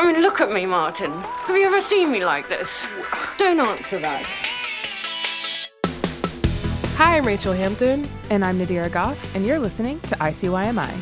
I mean, look at me, Martin. Have you ever seen me like this? Don't answer that. Hi, I'm Rachel Hampton. And I'm Nadira Goff, and you're listening to ICYMI,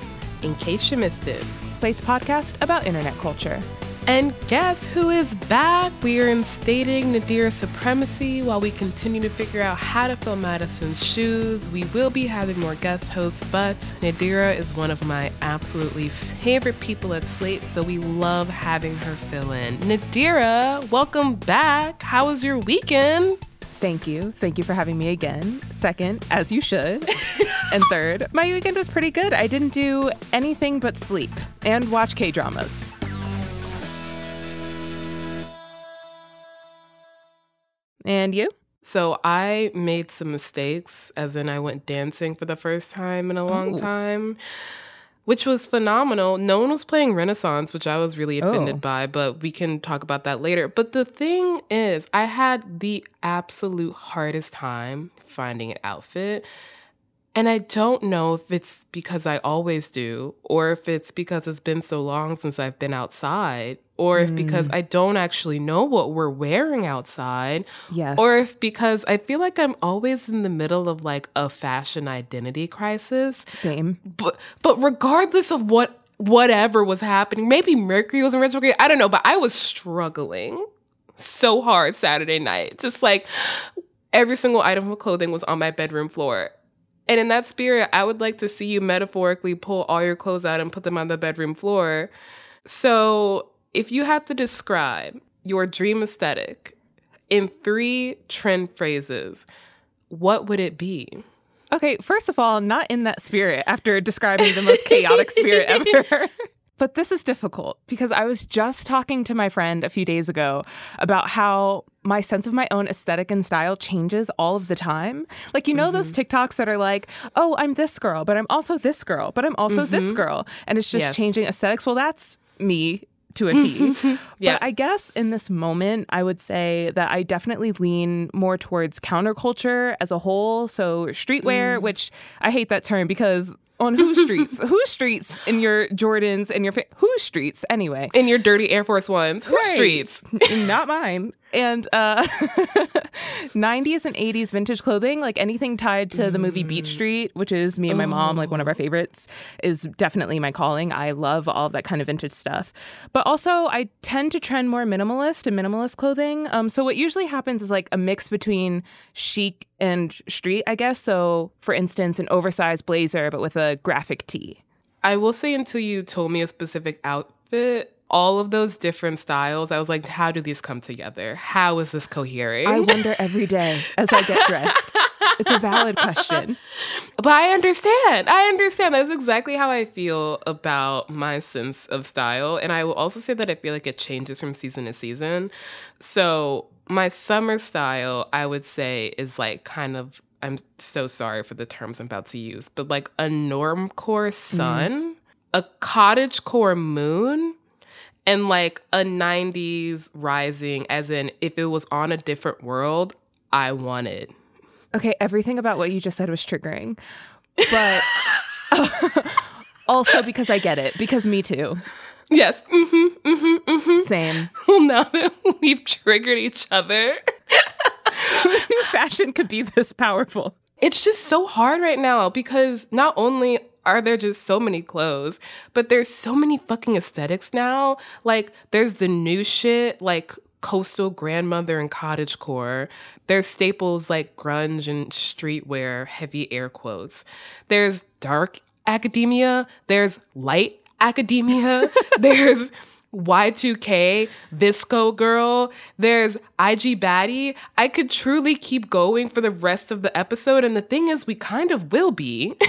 In case you missed it. Slate's podcast about internet culture. And guess who is back? We are instating Nadira's supremacy while we continue to figure out how to fill Madison's shoes. We will be having more guest hosts, but Nadira is one of my absolutely favorite people at Slate, so we love having her fill in. Nadira, welcome back. How was your weekend? Thank you. Thank you for having me again. Second, as you should. and third, my weekend was pretty good. I didn't do anything but sleep and watch K dramas. And you? So I made some mistakes, as in I went dancing for the first time in a long Ooh. time, which was phenomenal. No one was playing Renaissance, which I was really oh. offended Oh. by, but we can talk about that later. But the thing is, I had the absolute hardest time finding an outfit. And I don't know if it's because I always do, or if it's because it's been so long since I've been outside, or if because mm. I don't actually know what we're wearing outside, Yes. or if because I feel like I'm always in the middle of like a fashion identity crisis. Same. But but regardless of what whatever was happening, maybe Mercury was in retrograde. I don't know, but I was struggling so hard Saturday night. Just like every single item of clothing was on my bedroom floor. And in that spirit, I would like to see you metaphorically pull all your clothes out and put them on the bedroom floor. So, if you had to describe your dream aesthetic in three trend phrases, what would it be? Okay, first of all, not in that spirit after describing the most chaotic spirit ever. But this is difficult because I was just talking to my friend a few days ago about how my sense of my own aesthetic and style changes all of the time. Like, you know, those mm-hmm. TikToks that are like, oh, I'm this girl, but I'm also this girl, but I'm also this mm-hmm. girl. And it's just Yes. changing aesthetics. Well, that's me to a T. Yeah. But I guess in this moment, I would say that I definitely lean more towards counterculture as a whole. So streetwear, mm. which I hate that term because on whose streets? whose streets in your Jordans and your fa- whose streets anyway? In your dirty Air Force Ones, whose Right. streets? Not mine. And uh 90s and 80s vintage clothing, like anything tied to the movie Beat Street, which is me and my mom, like one of our favorites, is definitely my calling. I love all that kind of vintage stuff. But also, I tend to trend more minimalist and minimalist clothing. Um, so what usually happens is like a mix between chic and street, I guess. So, for instance, an oversized blazer, but with a graphic tee. I will say until you told me a specific outfit, all of those different styles, I was like, how do these come together? How is this cohering? I wonder every day as I get dressed. It's a valid question. But I understand. I understand. That's exactly how I feel about my sense of style. And I will also say that I feel like it changes from season to season. So, my summer style, I would say, is like kind of, I'm so sorry for the terms I'm about to use, but like a normcore mm-hmm. sun, a cottage core moon, and like a 90s rising, as in if it was on a different world, I wanted. Okay, everything about what you just said was triggering. But also because I get it, because me too. Yes. mm-hmm, hmm hmm Same. Well, now that we've triggered each other, New fashion could be this powerful. it's just so hard right now because not only are there just so many clothes, but there's so many fucking aesthetics now. Like, there's the new shit, like coastal grandmother and cottage core. There's staples like grunge and streetwear, heavy air quotes. There's dark academia. There's light academia. there's Y2K, VSCO Girl, there's IG Baddie. I could truly keep going for the rest of the episode. And the thing is, we kind of will be.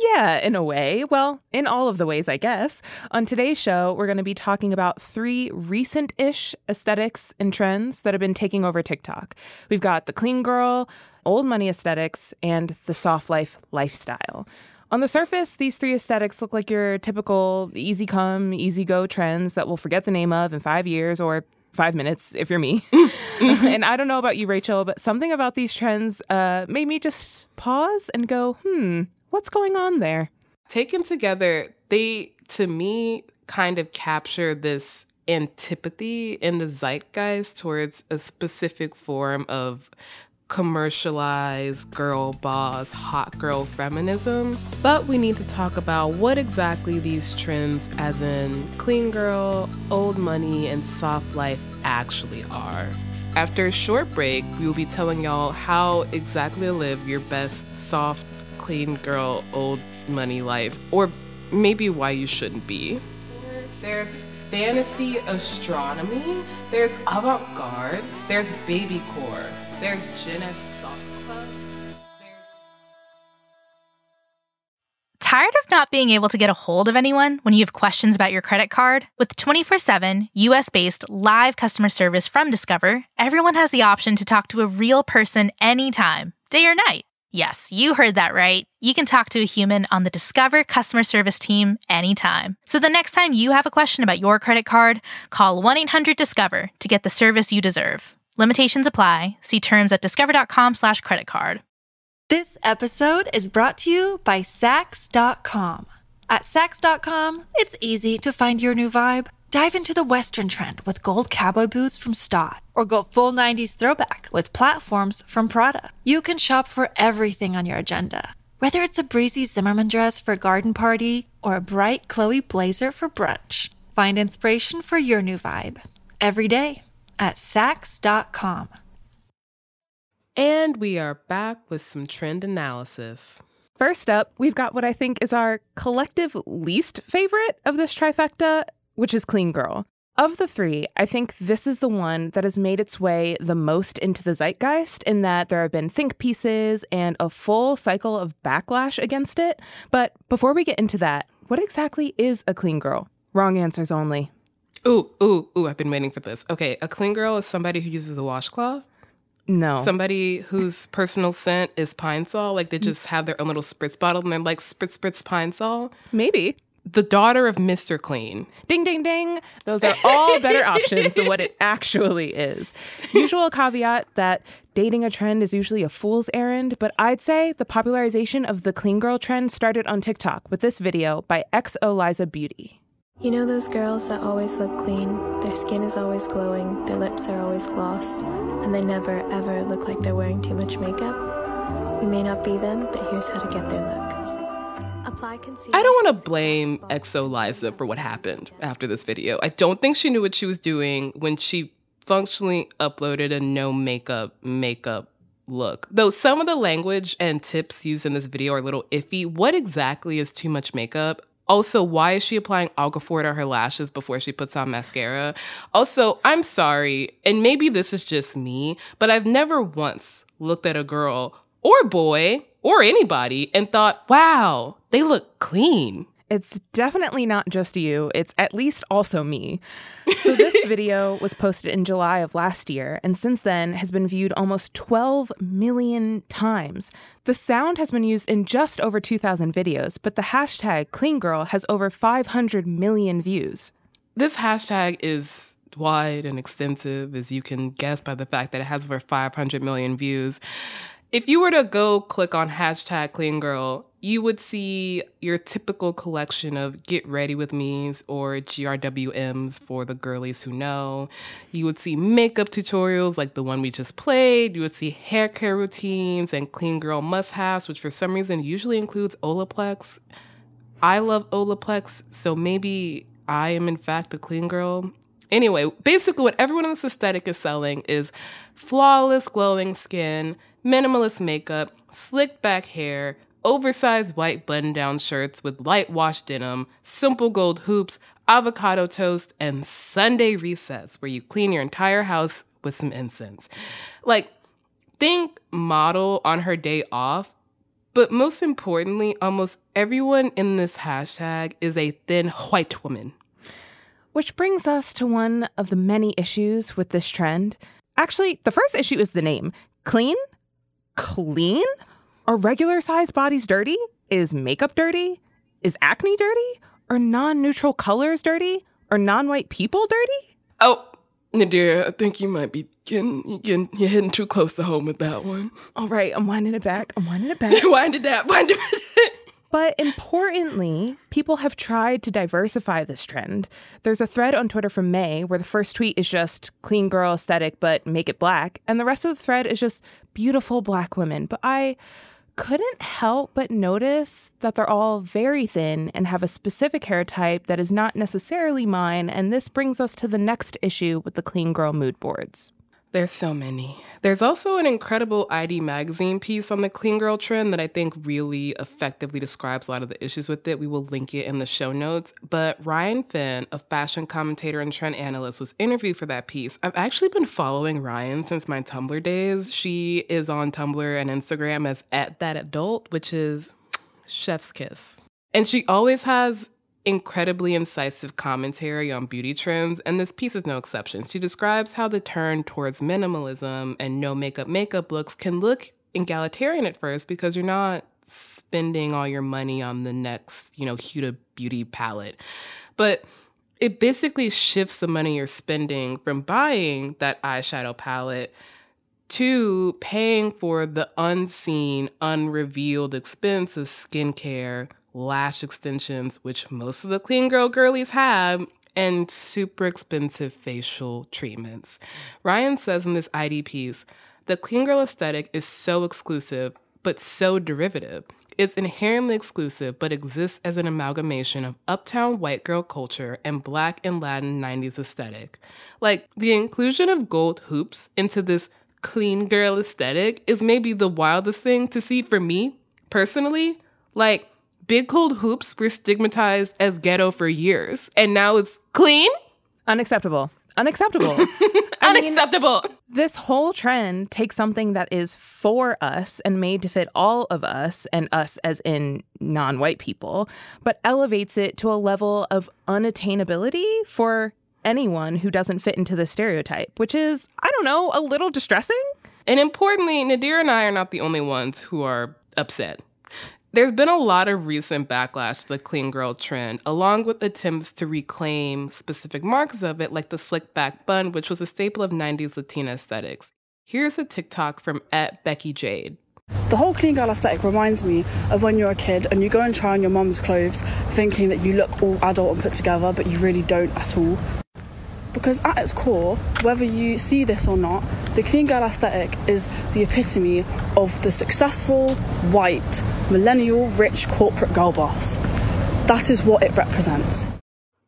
Yeah, in a way. Well, in all of the ways, I guess. On today's show, we're going to be talking about three recent ish aesthetics and trends that have been taking over TikTok. We've got the clean girl, old money aesthetics, and the soft life lifestyle. On the surface, these three aesthetics look like your typical easy come, easy go trends that we'll forget the name of in five years or five minutes if you're me. and I don't know about you, Rachel, but something about these trends uh, made me just pause and go, hmm, what's going on there? Taken together, they, to me, kind of capture this antipathy in the zeitgeist towards a specific form of commercialized girl boss, hot girl feminism. But we need to talk about what exactly these trends, as in clean girl, old money, and soft life, actually are. After a short break, we will be telling y'all how exactly to live your best soft, clean girl, old money life, or maybe why you shouldn't be. There's fantasy astronomy, there's avant garde, there's baby core. There's Gen X Soft Club. Tired of not being able to get a hold of anyone when you have questions about your credit card? With 24 7 US based live customer service from Discover, everyone has the option to talk to a real person anytime, day or night. Yes, you heard that right. You can talk to a human on the Discover customer service team anytime. So the next time you have a question about your credit card, call 1 800 Discover to get the service you deserve. Limitations apply. See terms at discover.com slash credit card. This episode is brought to you by Saks.com. At Saks.com, it's easy to find your new vibe. Dive into the Western trend with gold cowboy boots from Staud, or go full 90s throwback with platforms from Prada. You can shop for everything on your agenda, whether it's a breezy Zimmermann dress for a garden party or a bright Chloe blazer for brunch. Find inspiration for your new vibe every day at Saks.com. And we are back with some trend analysis. First up, we've got what I think is our collective least favorite of this trifecta, which is Clean Girl. Of the three, I think this is the one that has made its way the most into the zeitgeist in that there have been think pieces and a full cycle of backlash against it. But before we get into that, what exactly is a clean girl? Wrong answers only. Ooh, ooh, ooh, I've been waiting for this. Okay, a clean girl is somebody who uses a washcloth. No. Somebody whose personal scent is pine sol, like they just have their own little spritz bottle and they're like spritz spritz pine sol. Maybe. The daughter of Mr. Clean. Ding, ding, ding. Those are all better options than what it actually is. Usual caveat that dating a trend is usually a fool's errand, but I'd say the popularization of the clean girl trend started on TikTok with this video by XO Liza Beauty. You know those girls that always look clean? Their skin is always glowing, their lips are always glossed, and they never ever look like they're wearing too much makeup? We may not be them, but here's how to get their look. Apply concealer. I don't want to blame XO Liza for what happened after this video. I don't think she knew what she was doing when she functionally uploaded a no makeup makeup look. Though some of the language and tips used in this video are a little iffy, what exactly is too much makeup? Also, why is she applying Aquaphor to her lashes before she puts on mascara? Also, I'm sorry, and maybe this is just me, but I've never once looked at a girl or boy or anybody and thought, wow, they look clean. It's definitely not just you, it's at least also me. So, this video was posted in July of last year, and since then has been viewed almost 12 million times. The sound has been used in just over 2,000 videos, but the hashtag CleanGirl has over 500 million views. This hashtag is wide and extensive, as you can guess by the fact that it has over 500 million views. If you were to go click on hashtag clean girl, you would see your typical collection of get ready with me's or GRWMs for the girlies who know. You would see makeup tutorials like the one we just played. You would see hair care routines and clean girl must haves, which for some reason usually includes Olaplex. I love Olaplex, so maybe I am in fact a clean girl. Anyway, basically, what everyone in this aesthetic is selling is flawless, glowing skin, minimalist makeup, slick back hair, oversized white button down shirts with light wash denim, simple gold hoops, avocado toast, and Sunday resets where you clean your entire house with some incense. Like, think model on her day off, But most importantly, almost everyone in this hashtag is a thin white woman. Which brings us to one of the many issues with this trend. Actually, the first issue is the name clean? Clean? Are regular sized bodies dirty? Is makeup dirty? Is acne dirty? Are non neutral colors dirty? Are non white people dirty? Oh, Nadir, I think you might be getting, getting you're hitting too close to home with that one. All right, I'm winding it back. I'm winding it back. wind it up, wind it back. But importantly, people have tried to diversify this trend. There's a thread on Twitter from May where the first tweet is just clean girl aesthetic, but make it black. And the rest of the thread is just beautiful black women. But I couldn't help but notice that they're all very thin and have a specific hair type that is not necessarily mine. And this brings us to the next issue with the clean girl mood boards. There's so many. There's also an incredible ID magazine piece on the clean girl trend that I think really effectively describes a lot of the issues with it. We will link it in the show notes. But Ryan Finn, a fashion commentator and trend analyst, was interviewed for that piece. I've actually been following Ryan since my Tumblr days. She is on Tumblr and Instagram as at that adult, which is chef's kiss. And she always has incredibly incisive commentary on beauty trends, and this piece is no exception. She describes how the turn towards minimalism and no makeup makeup looks can look egalitarian at first because you're not spending all your money on the next, you know, Huda Beauty palette. But it basically shifts the money you're spending from buying that eyeshadow palette to paying for the unseen, unrevealed expense of skincare lash extensions, which most of the clean girl girlies have, and super expensive facial treatments. Ryan says in this ID piece, the clean girl aesthetic is so exclusive, but so derivative. It's inherently exclusive, but exists as an amalgamation of uptown white girl culture and black and Latin 90s aesthetic. Like, the inclusion of gold hoops into this clean girl aesthetic is maybe the wildest thing to see for me personally. Like, big cold hoops were stigmatized as ghetto for years, and now it's clean? Unacceptable. Unacceptable. I mean, Unacceptable. this whole trend takes something that is for us and made to fit all of us, and us as in non white people, but elevates it to a level of unattainability for anyone who doesn't fit into the stereotype, which is, I don't know, a little distressing. and importantly, Nadir and I are not the only ones who are upset. There's been a lot of recent backlash to the clean girl trend, along with attempts to reclaim specific marks of it, like the slick back bun, which was a staple of 90s Latina aesthetics. Here's a TikTok from at Becky Jade. The whole clean girl aesthetic reminds me of when you're a kid and you go and try on your mum's clothes thinking that you look all adult and put together, but you really don't at all. Because at its core, whether you see this or not, the clean girl aesthetic is the epitome of the successful, white, millennial, rich corporate girl boss. That is what it represents.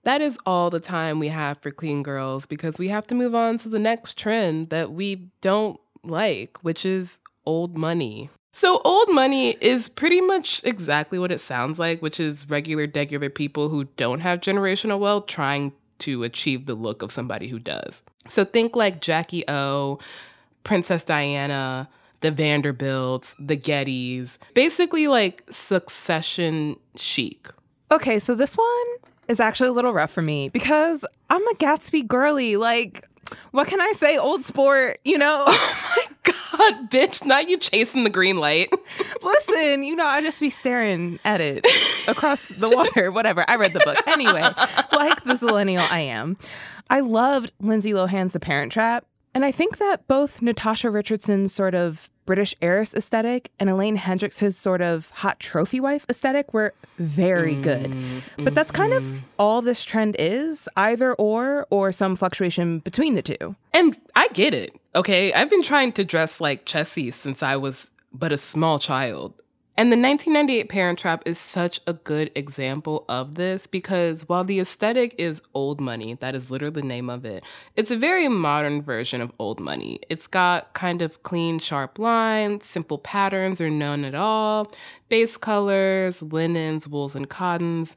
That is all the time we have for clean girls because we have to move on to the next trend that we don't like, which is old money. So, old money is pretty much exactly what it sounds like, which is regular, degular people who don't have generational wealth trying to achieve the look of somebody who does. So, think like Jackie O, Princess Diana, the Vanderbilts, the Gettys, basically like succession chic. Okay, so this one is actually a little rough for me because I'm a Gatsby girly. Like, what can I say? Old sport, you know? Oh my God, bitch, not you chasing the green light. Listen, you know, I just be staring at it across the water, whatever. I read the book. Anyway, like the millennial I am. I loved Lindsay Lohan's The Parent Trap. And I think that both Natasha Richardson's sort of British heiress aesthetic and Elaine Hendrix' sort of hot trophy wife aesthetic were very good. But that's kind of mm-hmm. all this trend is either or, or some fluctuation between the two. And I get it, okay? I've been trying to dress like Chessie since I was but a small child. And the 1998 Parent Trap is such a good example of this because while the aesthetic is old money, that is literally the name of it, it's a very modern version of old money. It's got kind of clean, sharp lines, simple patterns or none at all, base colors, linens, wools, and cottons.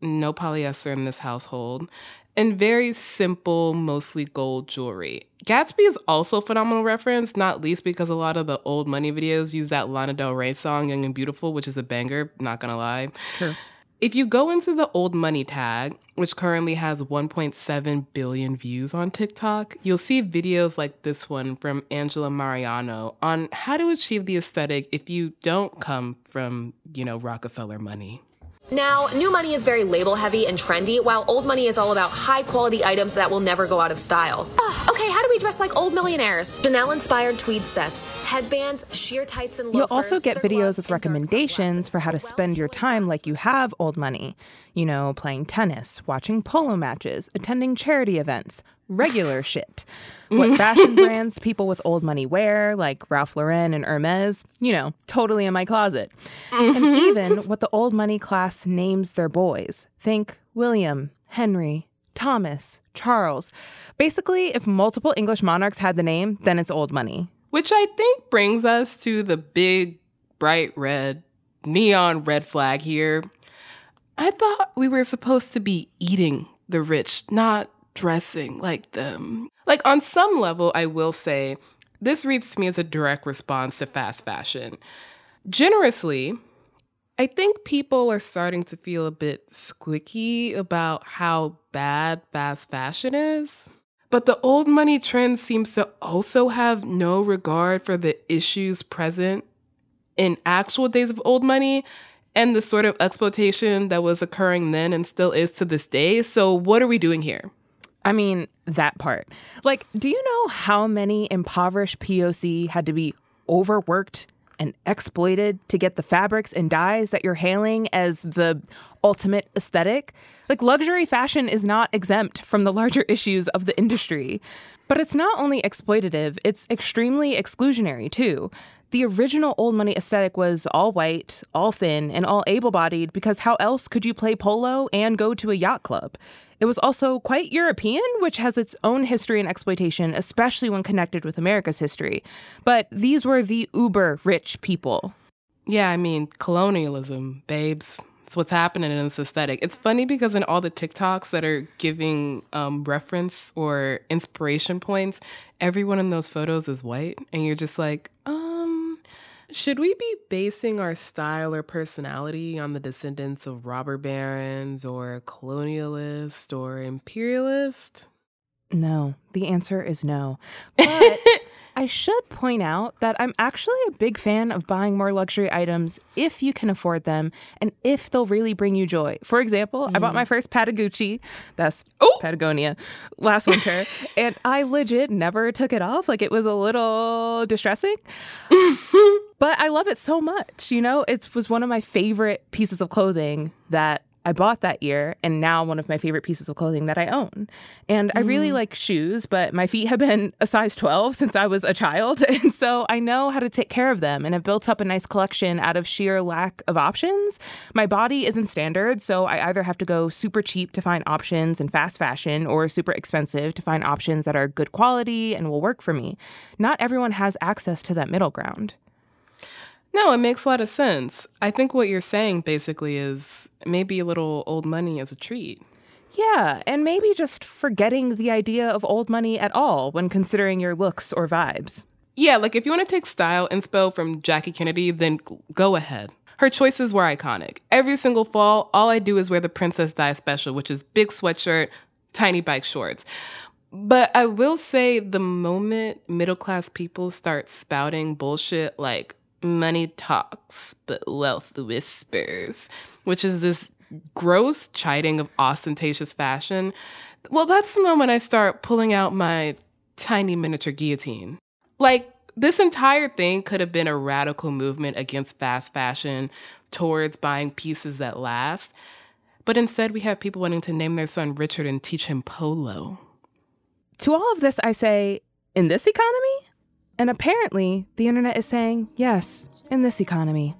no polyester in this household, and very simple, mostly gold jewelry. Gatsby is also a phenomenal reference, not least because a lot of the old money videos use that Lana Del Rey song, Young and Beautiful, which is a banger, not gonna lie. Sure. If you go into the old money tag, which currently has 1.7 billion views on TikTok, you'll see videos like this one from Angela Mariano on how to achieve the aesthetic if you don't come from, you know, Rockefeller money. Now, new money is very label heavy and trendy, while old money is all about high quality items that will never go out of style. Ugh, okay, how do we dress like old millionaires? Chanel inspired tweed sets, headbands, sheer tights, and loafers. You'll also get videos with recommendations for how to spend your time like you have old money. You know, playing tennis, watching polo matches, attending charity events, regular shit. What fashion brands people with old money wear, like Ralph Lauren and Hermes, you know, totally in my closet. And mm-hmm. even what the old money class names their boys. Think William, Henry, Thomas, Charles. Basically, if multiple English monarchs had the name, then it's old money. Which I think brings us to the big, bright red, neon red flag here. I thought we were supposed to be eating the rich, not dressing like them. Like, on some level, I will say, this reads to me as a direct response to fast fashion. Generously, I think people are starting to feel a bit squicky about how bad fast fashion is. But the old money trend seems to also have no regard for the issues present in actual days of old money and the sort of exploitation that was occurring then and still is to this day. So, what are we doing here? I mean, that part. Like, do you know how many impoverished POC had to be overworked and exploited to get the fabrics and dyes that you're hailing as the ultimate aesthetic? Like, luxury fashion is not exempt from the larger issues of the industry. But it's not only exploitative, it's extremely exclusionary too. The original old money aesthetic was all white, all thin, and all able bodied because how else could you play polo and go to a yacht club? It was also quite European, which has its own history and exploitation, especially when connected with America's history. But these were the uber rich people. Yeah, I mean, colonialism, babes. It's what's happening in this aesthetic. It's funny because in all the TikToks that are giving um, reference or inspiration points, everyone in those photos is white. And you're just like, um, should we be basing our style or personality on the descendants of robber barons or colonialist or imperialist? No, the answer is no. But I should point out that I'm actually a big fan of buying more luxury items if you can afford them and if they'll really bring you joy. For example, I bought my mm. first Patagucci, that's oh! Patagonia, last winter, and I legit never took it off. Like it was a little distressing. but I love it so much. You know, it was one of my favorite pieces of clothing that I bought that year, and now one of my favorite pieces of clothing that I own. And I really mm. like shoes, but my feet have been a size 12 since I was a child. And so I know how to take care of them and have built up a nice collection out of sheer lack of options. My body isn't standard, so I either have to go super cheap to find options in fast fashion or super expensive to find options that are good quality and will work for me. Not everyone has access to that middle ground. No, it makes a lot of sense. I think what you're saying basically is maybe a little old money as a treat. Yeah, and maybe just forgetting the idea of old money at all when considering your looks or vibes. Yeah, like if you want to take style inspo from Jackie Kennedy, then go ahead. Her choices were iconic. Every single fall, all I do is wear the Princess Di special, which is big sweatshirt, tiny bike shorts. But I will say the moment middle class people start spouting bullshit like money talks, but wealth whispers, which is this gross chiding of ostentatious fashion, well, that's the moment I start pulling out my tiny miniature guillotine. Like, this entire thing could have been a radical movement against fast fashion towards buying pieces that last. But instead, we have people wanting to name their son Richard and teach him polo. To all of this, I say, in this economy? And apparently, the internet is saying, yes, in this economy.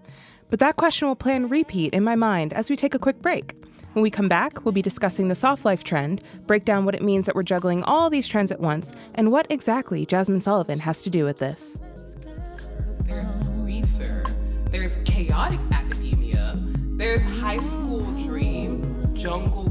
But that question will play on repeat in my mind as we take a quick break. When we come back, we'll be discussing the soft life trend, break down what it means that we're juggling all these trends at once, and what exactly Jazmine Sullivan has to do with this. There's greaser, there's chaotic academia, there's high school dream, jungle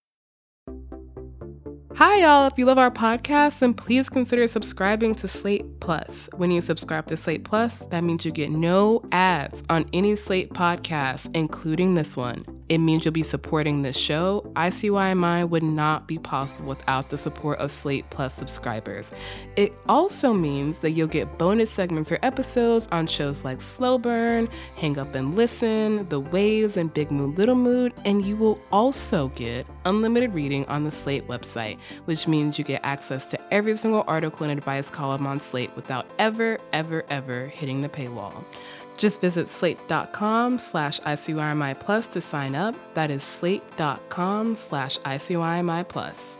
Hi, y'all. If you love our podcast, then please consider subscribing to Slate Plus. When you subscribe to Slate Plus, that means you get no ads on any Slate podcast, including this one. It means you'll be supporting this show. ICYMI would not be possible without the support of Slate Plus subscribers. It also means that you'll get bonus segments or episodes on shows like Slow Burn, Hang Up and Listen, The Waves, and Big Mood Little Mood, and you will also get unlimited reading on the Slate website, which means you get access to every single article and advice column on Slate without ever, ever, ever hitting the paywall. Just visit slate.com slash ICYMI plus to sign up. That is slate.com slash ICYMI plus.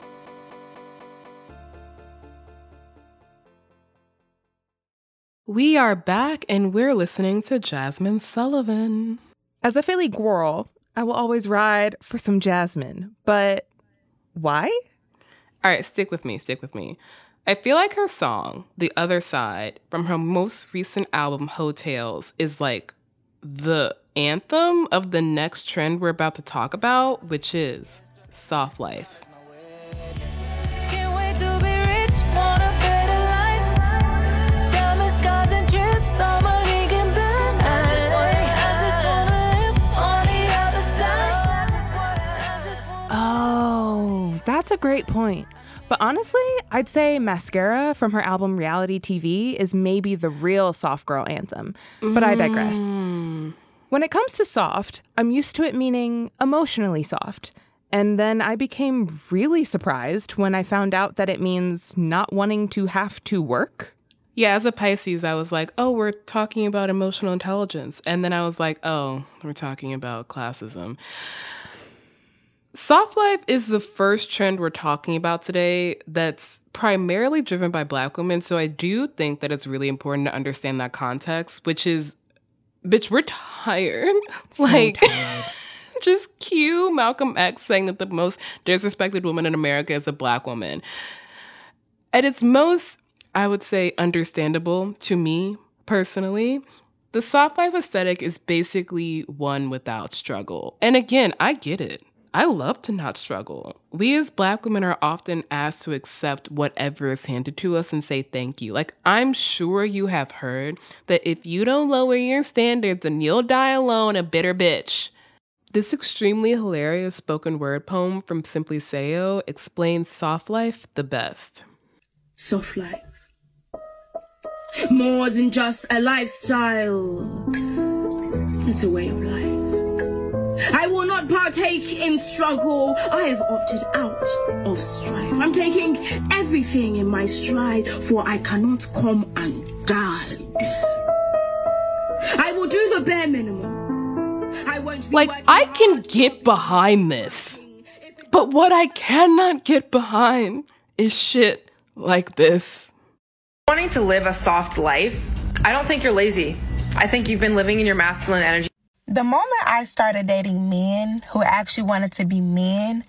We are back and we're listening to Jazmine Sullivan. As a Philly girl, I will always ride for some Jazmine, but why? All right, stick with me, stick with me. I feel like her song, The Other Side, from her most recent album, Heaux Tales, is like the anthem of the next trend we're about to talk about, which is soft life. That's a great point. But honestly, I'd say Mascara from her album Reality TV is maybe the real soft girl anthem. But I digress. Mm. When it comes to soft, I'm used to it meaning emotionally soft. And then I became really surprised when I found out that it means not wanting to have to work. Yeah, as a Pisces, I was like, oh, we're talking about emotional intelligence. And then I was like, oh, we're talking about classism. Soft life is the first trend we're talking about today that's primarily driven by black women. So I do think that it's really important to understand that context, which is, bitch, we're tired. like, just cue Malcolm X saying that the most disrespected woman in America is a black woman. At its most, I would say, understandable to me personally. The soft life aesthetic is basically one without struggle. And again, I get it. I love to not struggle. We as black women are often asked to accept whatever is handed to us and say thank you. Like, I'm sure you have heard that if you don't lower your standards, then you'll die alone, a bitter bitch. This extremely hilarious spoken word poem from Simply Sayo explains soft life the best. Soft life. More than just a lifestyle, it's a way of life. I will not partake in struggle. I have opted out of strife. I'm taking everything in my stride, for I cannot come undone. I will do the bare minimum. I won't be Like, I can get behind this. But what I cannot get behind is shit like this. Wanting to live a soft life, I don't think you're lazy. I think you've been living in your masculine energy. The moment I started dating men who actually wanted to be men,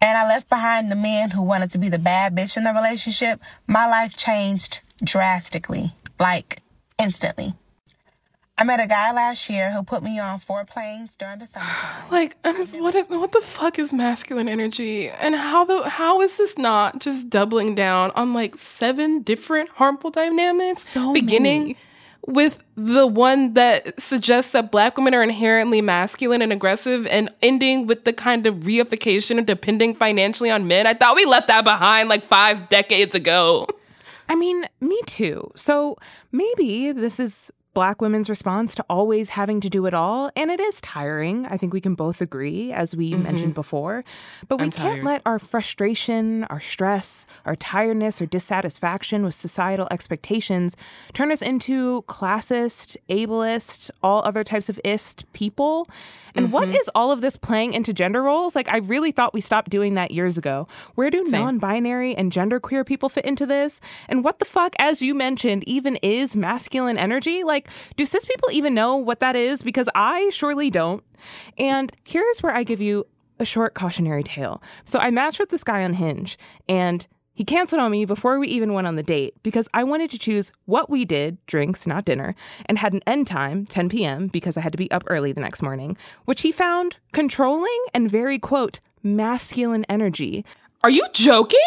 and I left behind the men who wanted to be the bad bitch in the relationship, my life changed drastically, like instantly. I met a guy last year who put me on four planes during the summer. Like, I'm, what, is, what the fuck is masculine energy? And how the how is this not just doubling down on like seven different harmful dynamics? So beginning many. With the one that suggests that black women are inherently masculine and aggressive and ending with the kind of reification of depending financially on men. I thought we left that behind like five decades ago. I mean, me too. So maybe this is Black women's response to always having to do it all. And it is tiring. I think we can both agree, as we mm-hmm. mentioned before. But we I'm can't tired. let our frustration, our stress, our tiredness, or dissatisfaction with societal expectations turn us into classist, ableist, all other types of ist people. And mm-hmm. what is all of this playing into gender roles? Like, I really thought we stopped doing that years ago. Where do non binary and genderqueer people fit into this? And what the fuck, as you mentioned, even is masculine energy? Like, do cis people even know what that is? Because I surely don't. And here's where I give you a short cautionary tale. So I matched with this guy on Hinge, and he canceled on me before we even went on the date because I wanted to choose what we did, drinks, not dinner, and had an end time, 10 p.m., because I had to be up early the next morning, which he found controlling and very, quote, masculine energy. Are you joking?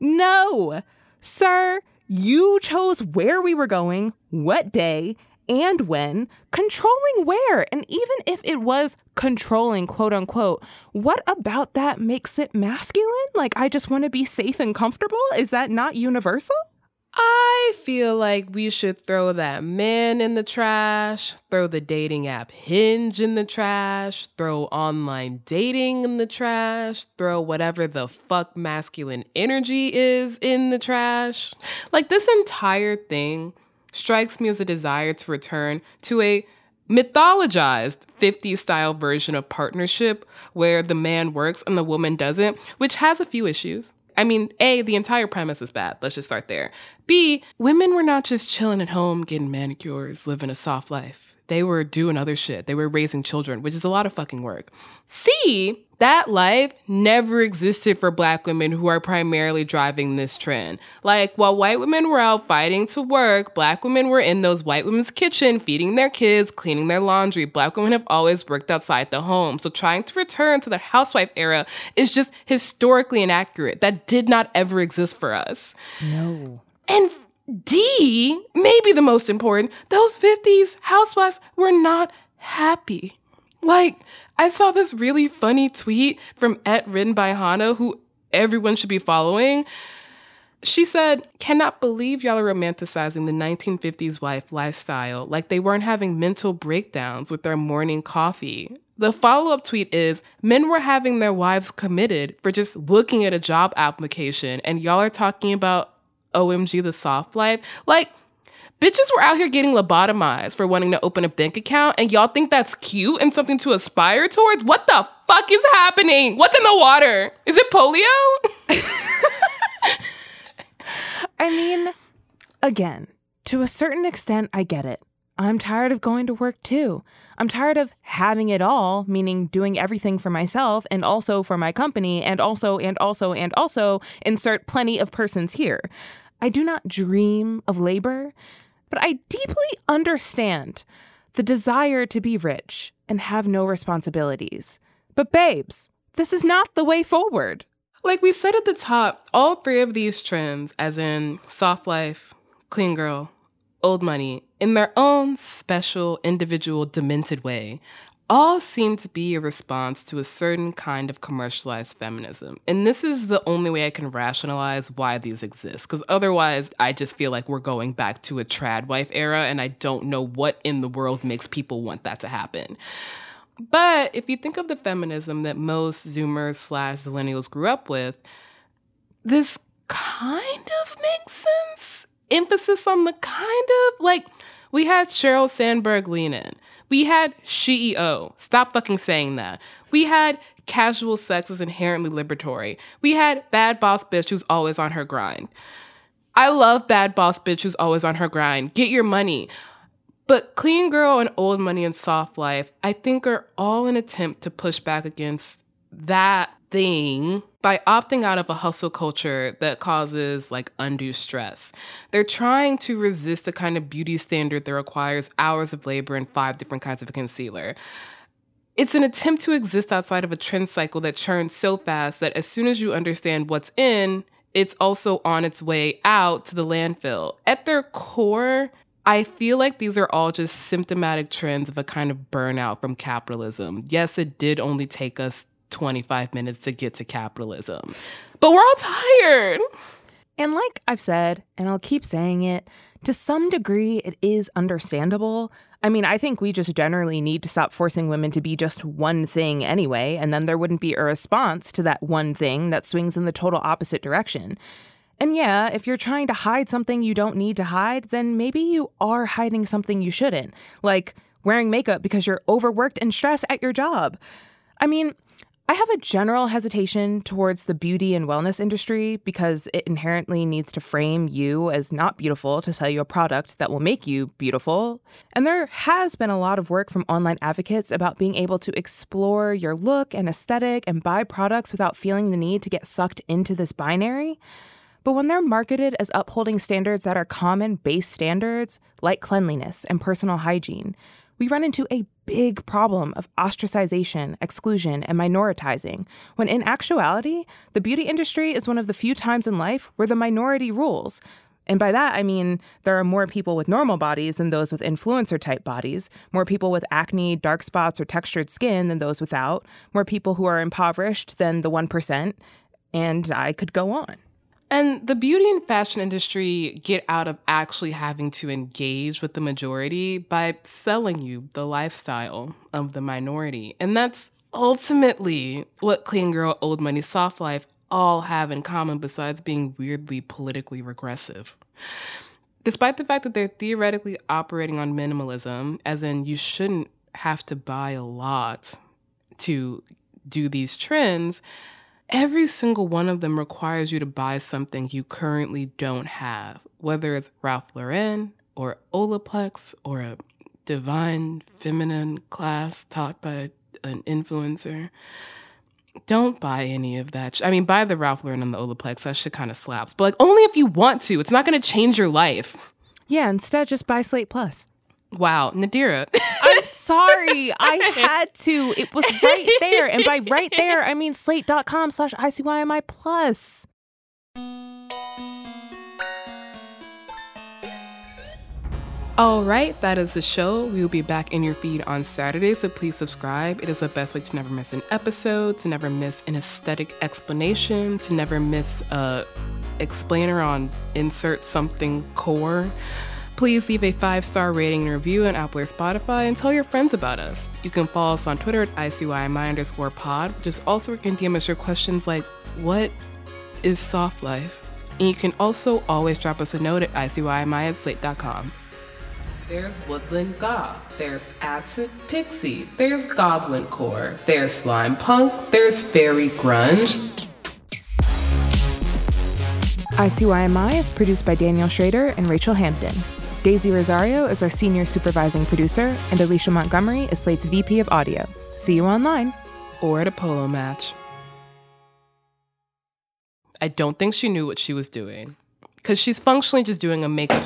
No. Sir, you chose where we were going, what day, and when, controlling where. And even if it was controlling, quote unquote, what about that makes it masculine? Like, I just want to be safe and comfortable? Is that not universal? I feel like we should throw that man in the trash, throw the dating app Hinge in the trash, throw online dating in the trash, throw whatever the fuck masculine energy is in the trash. Like, this entire thing strikes me as a desire to return to a mythologized 50s style version of partnership where the man works and the woman doesn't, which has a few issues. I mean, A, the entire premise is bad. Let's just start there. B, women were not just chilling at home getting manicures, living a soft life. They were doing other shit. They were raising children, which is a lot of fucking work. C, that life never existed for black women who are primarily driving this trend. Like, while white women were out fighting to work, black women were in those white women's kitchen feeding their kids, cleaning their laundry. Black women have always worked outside the home. So trying to return to the housewife era is just historically inaccurate. That did not ever exist for us. No. And D, maybe the most important, those 50s housewives were not happy. Like, I saw this really funny tweet from at written by Hannah, who everyone should be following. She said, Cannot believe y'all are romanticizing the 1950s wife lifestyle like they weren't having mental breakdowns with their morning coffee. The follow up tweet is Men were having their wives committed for just looking at a job application, and y'all are talking about OMG the soft life. Like, bitches were out here getting lobotomized for wanting to open a bank account, and y'all think that's cute and something to aspire towards? What the fuck is happening? What's in the water? Is it polio? I mean, again, to a certain extent, I get it. I'm tired of going to work too. I'm tired of having it all, meaning doing everything for myself and also for my company, and also, and also, and also insert plenty of persons here. I do not dream of labor, but I deeply understand the desire to be rich and have no responsibilities. But, babes, this is not the way forward. Like we said at the top, all three of these trends, as in soft life, clean girl, old money, in their own special, individual, demented way, all seem to be a response to a certain kind of commercialized feminism. And this is the only way I can rationalize why these exist. Because otherwise, I just feel like we're going back to a trad wife era, and I don't know what in the world makes people want that to happen. But if you think of the feminism that most Zoomers slash millennials grew up with, this kind of makes sense. Emphasis on the kind of like we had Sheryl Sandberg lean in. We had CEO. Stop fucking saying that. We had casual sex is inherently liberatory. We had bad boss bitch who's always on her grind. I love bad boss bitch who's always on her grind. Get your money. But clean girl and old money and soft life, I think are all an attempt to push back against that thing by opting out of a hustle culture that causes like undue stress. They're trying to resist the kind of beauty standard that requires hours of labor and five different kinds of concealer. It's an attempt to exist outside of a trend cycle that churns so fast that as soon as you understand what's in, it's also on its way out to the landfill. At their core, I feel like these are all just symptomatic trends of a kind of burnout from capitalism. Yes, it did only take us 25 minutes to get to capitalism, but we're all tired. And like I've said, and I'll keep saying it, to some degree, it is understandable. I mean, I think we just generally need to stop forcing women to be just one thing anyway, and then there wouldn't be a response to that one thing that swings in the total opposite direction. And yeah, if you're trying to hide something you don't need to hide, then maybe you are hiding something you shouldn't, like wearing makeup because you're overworked and stressed at your job. I mean, I have a general hesitation towards the beauty and wellness industry because it inherently needs to frame you as not beautiful to sell you a product that will make you beautiful. And there has been a lot of work from online advocates about being able to explore your look and aesthetic and buy products without feeling the need to get sucked into this binary. But when they're marketed as upholding standards that are common base standards, like cleanliness and personal hygiene, we run into a big problem of ostracization, exclusion, and minoritizing, when in actuality, the beauty industry is one of the few times in life where the minority rules. And by that, I mean there are more people with normal bodies than those with influencer type bodies, more people with acne, dark spots, or textured skin than those without, more people who are impoverished than the 1%, and I could go on. And the beauty and fashion industry get out of actually having to engage with the majority by selling you the lifestyle of the minority. And that's ultimately what Clean Girl, Old Money, Soft Life all have in common besides being weirdly politically regressive. Despite the fact that they're theoretically operating on minimalism, as in you shouldn't have to buy a lot to do these trends, every single one of them requires you to buy something you currently don't have, whether it's Ralph Lauren or Olaplex or a divine feminine class taught by an influencer. Don't buy any of that. I mean, buy the Ralph Lauren and the Olaplex. That shit kind of slaps. But like, only if you want to. It's not going to change your life. Yeah, instead, just buy Slate Plus. Wow, Nadira. I'm sorry. I had to. It was right there. And by right there, I mean slate.com slash ICYMI plus. All right, that is the show. We will be back in your feed on Saturday, so please subscribe. It is the best way to never miss an episode, to never miss an aesthetic explanation, to never miss a explainer on insert something core. Please leave a five star rating and review on Apple or Spotify and tell your friends about us. You can follow us on Twitter at ICYMI underscore pod, which is also where you can DM us your questions like, What is soft life? And you can also always drop us a note at ICYMI at slate.com. There's Woodland Goth, there's Acid Pixie, there's Goblin Core, there's Slime Punk, there's Fairy Grunge. ICYMI is produced by Daniel Schrader and Rachelle Hampton. Daisy Rosario is our senior supervising producer, and Alicia Montgomery is Slate's VP of Audio. See you online. Or at a polo match. I don't think she knew what she was doing. Because she's functionally just doing a makeup.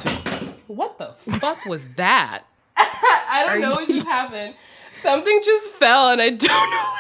What the fuck was that? I don't Are know you- what just happened. Something just fell and I don't know